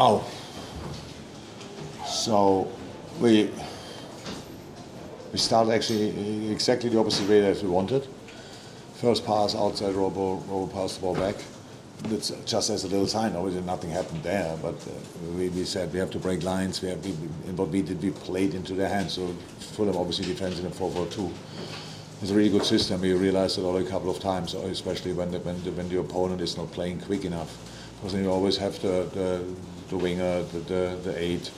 Oh. So we we started actually exactly the opposite way that we wanted. First pass outside, Robbo, Robbo passed the ball back. It's just as a little sign. Obviously, nothing happened there, but uh, we, we said we have to break lines. We have, we, what we did, we played into their hands. So Fulham obviously defends in a 4-4-2. It's a really good system. We realized it already a couple of times, especially when the, when the, when the opponent is not playing quick enough. Because then you always have the, the, the winger, the, the, the eight,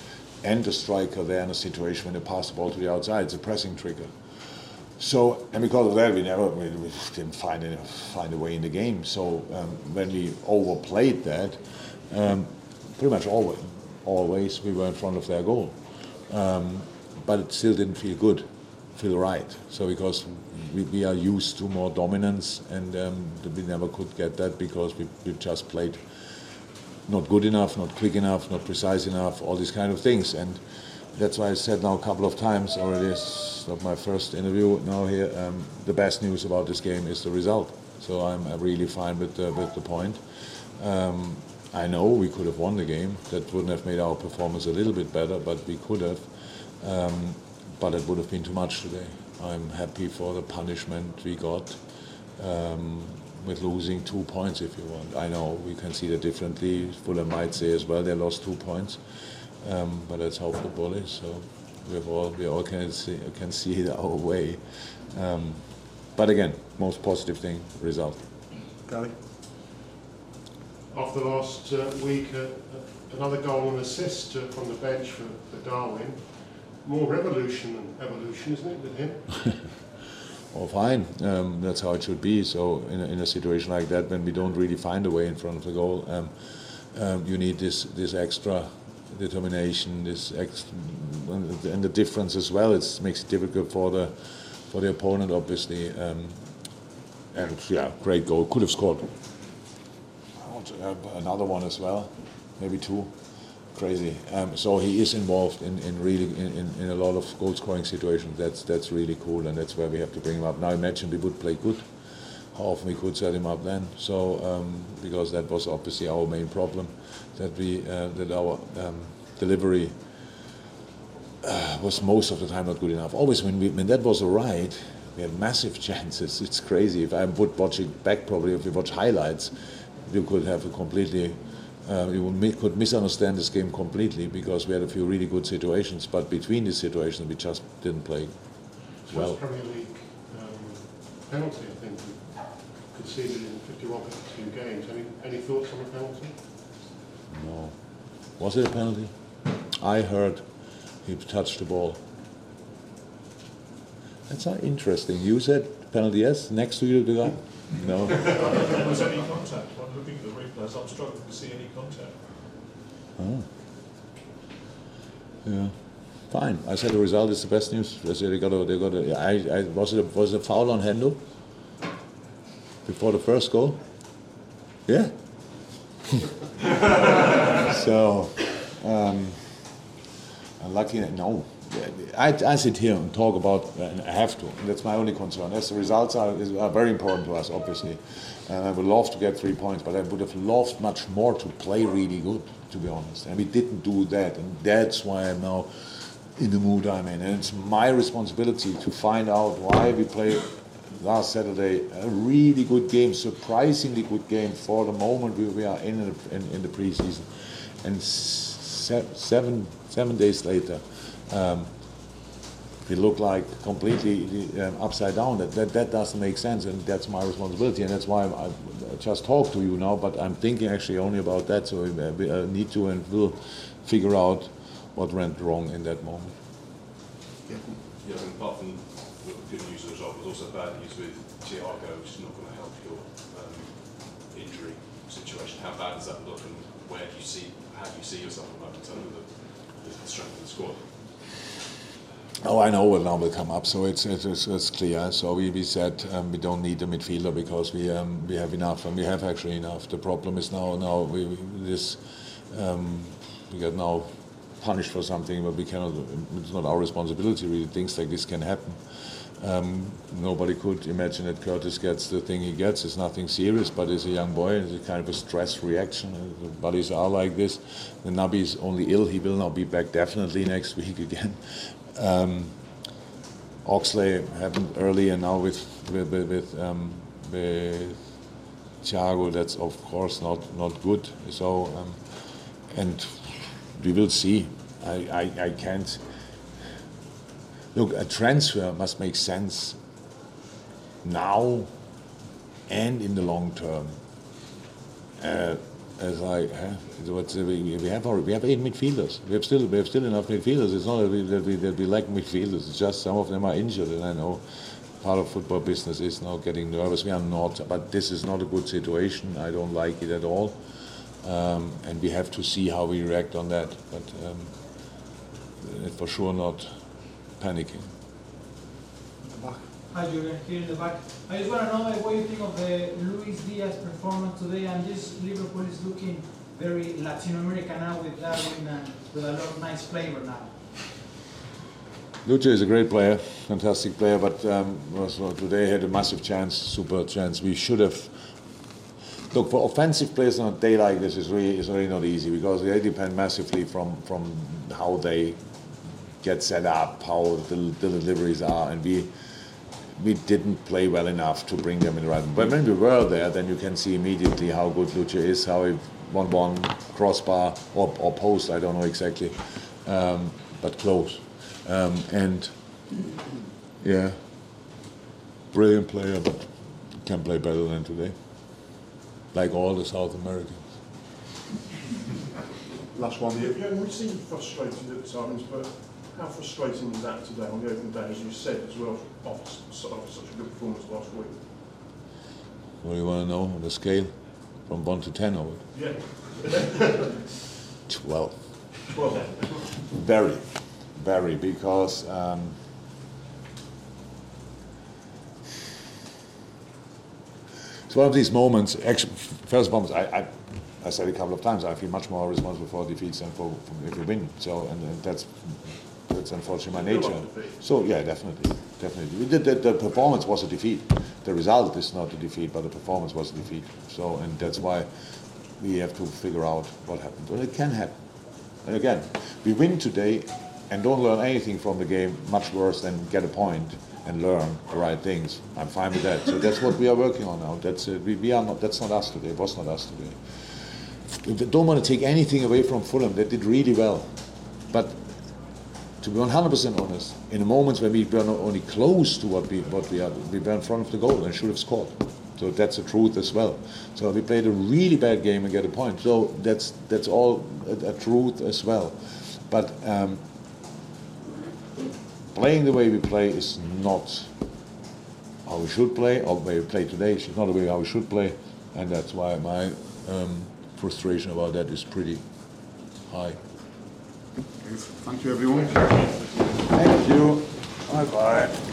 and the striker there in a situation when they pass the ball to the outside. It's a pressing trigger. So, and because of that, we never we, we didn't find a, find a way in the game. So um, when we overplayed that, um, pretty much always, always we were in front of their goal. Um, but it still didn't feel good, feel right. So because we, we are used to more dominance, and um, we never could get that because we, we just played not good enough, not quick enough, not precise enough, all these kind of things. And that's why I said now a couple of times already, it's not my first interview now here, um, the best news about this game is the result. So I'm really fine with the, with the point. Um, I know we could have won the game. That wouldn't have made our performance a little bit better, but we could have. Um, but it would have been too much today. I'm happy for the punishment we got. Um, with losing two points, if you want. I know we can see that differently. Fulham might say as well they lost two points, um, but that's how football is. So we all we all can see can see it our way. Um, but again, most positive thing result. Gary. After last uh, week, uh, another goal and assist uh, from the bench for, for Darwin. More revolution than evolution, isn't it, with him? oh, fine. Um, that's how it should be. So in a, in a situation like that, when we don't really find a way in front of the goal, um, um, you need this this extra determination, this and the difference as well. It makes it difficult for the for the opponent, obviously. Um, and yeah, great goal. Could have scored another one as well, maybe two. Crazy. Um, so he is involved in, in really in, in, a lot of goal scoring situations. That's that's really cool, and that's where we have to bring him up. Now imagine we would play good. How often we could set him up then? So um, because that was obviously our main problem, that we uh, that our um, delivery uh, was most of the time not good enough. Always when we, when that was right, we had massive chances. It's crazy. If I would watch it back, probably if we watch highlights, you could have a completely uh, you could misunderstand this game completely because we had a few really good situations, but between these situations we just didn't play well. Premier League um, penalty, I think, conceded in 51, 52 games. Any, any thoughts on the penalty? No. Was it a penalty? I heard he touched the ball. That's not interesting. You said penalty yes, next to you the guy? No. was any contact? I'm looking at the replays. I'm struggling to see any contact. Oh. Yeah. Fine. I said the result is the best news. I said they got a, they got a, I, I, was it a, was it a foul on Hendo before the first goal? Yeah. so, um, lucky that, no. I, I, sit here and talk about, and I have to, that's my only concern. As the results are, are very important to us, obviously. And I would love to get three points, but I would have loved much more to play really good, to be honest. And we didn't do that, and that's why I'm now in the mood I'm in. And it's my responsibility to find out why we played last Saturday a really good game, surprisingly good game for the moment we, we are in, in, in the preseason. And se- seven seven days later, um, we look like completely um, upside down. That, that that doesn't make sense, and that's my responsibility, and that's why I, I just talk to you now. But I'm thinking actually only about that, so we uh, need to and will figure out what went wrong in that moment. Yeah, yeah and apart from the good news of the result, was also bad news with Thiago, which is not going to help your um, injury situation. How bad does that look, and where do you see, how do you see yourself in terms of the, the strength of the squad? Oh, I know what now will come up, so it's it's, it's clear. So we, we said um, we don't need a midfielder because we um, we have enough, and we have actually enough. The problem is now now we, we this um, we get now punished for something, but we cannot. It's not our responsibility. Really, things like this can happen. Um, nobody could imagine that Curtis gets the thing he gets. It's nothing serious, but it's a young boy. It's a kind of a stress reaction. The bodies are like this. The Naby is only ill. He will not be back definitely next week again. Um, Oxley happened early, and now with with with, um, with Thiago, that's of course not not good. So, um, and we will see. I, I, I can't look. A transfer must make sense now and in the long term. Uh, as I, we have our, we have eight midfielders. We have still we have still enough midfielders. It's not that we, that we, that we lack midfielders. It's just some of them are injured, and I know part of football business is now getting nervous. We are not, but this is not a good situation. I don't like it at all, um, and we have to see how we react on that. But um, for sure not panicking. Hi, Julian, here in the back. I just want to know what you think of the Luis Diaz performance today, and just Liverpool is looking very Latin American now with Darwin and with a lot of nice flavor now. Lucho is a great player, fantastic player, but um, also today had a massive chance, super chance. We should have. Look, for offensive players on a day like this is really, is really not easy because they depend massively from, from how they get set up, how the, the deliveries are, and we we didn't play well enough to bring them in the right. But when we were there, then you can see immediately how good Lucho is, how he one one crossbar or, or post, I don't know exactly, um, but close. Um, and yeah, brilliant player, but can play better than today, like all the South Americans. Last one. Yeah, we seem frustrated at times, but how frustrating is that today on the opening day, as you said as well, after such a good performance last week? What do you want to know on the scale? From 1 to 10 or Yeah. 12. 12. Very, very, because um, it's one of these moments. Actually, first moments. I, I, I said a couple of times. I feel much more responsible for defeats than for, for if we win. So, and, and that's that's unfortunately my nature. So yeah, definitely, definitely. The, the, the, performance was a defeat. The result is not a defeat, but the performance was a defeat. So and that's why we have to figure out what happened. Well, it can happen. And again, we win today and don't learn anything from the game. Much worse than get a point and learn the right things. I'm fine with that. So that's what we are working on now. That's uh, we, we are not. That's not us today. It was not us today. don't want to take anything away from Fulham. They did really well, but to be 100% honest, in the moments when we were not only close to what we what we are, we were in front of the goal and should have scored. So that's the truth as well. So we played a really bad game and get a point. So that's that's all a, a truth as well. But um, playing the way we play is not how we should play, or the way we play today is not the way how we should play, and that's why my um, frustration about that is pretty high. Thank you, everyone. Thank you. Bye bye.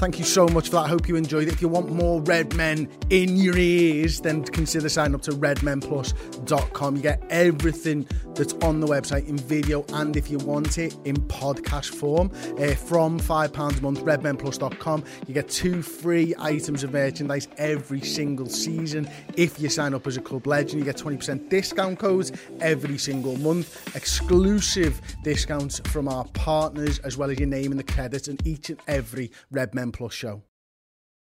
Thank you so much for that. I hope you enjoyed it. If you want more Red Men in your ears, then consider signing up to redmenplus.com. You get everything that's on the website in video and if you want it in podcast form uh, from £5 a month, redmenplus.com. You get two free items of merchandise every single season. If you sign up as a club legend, you get 20% discount codes every single month, exclusive discounts from our partners, as well as your name in the credits, and each and every Red Men Plus show.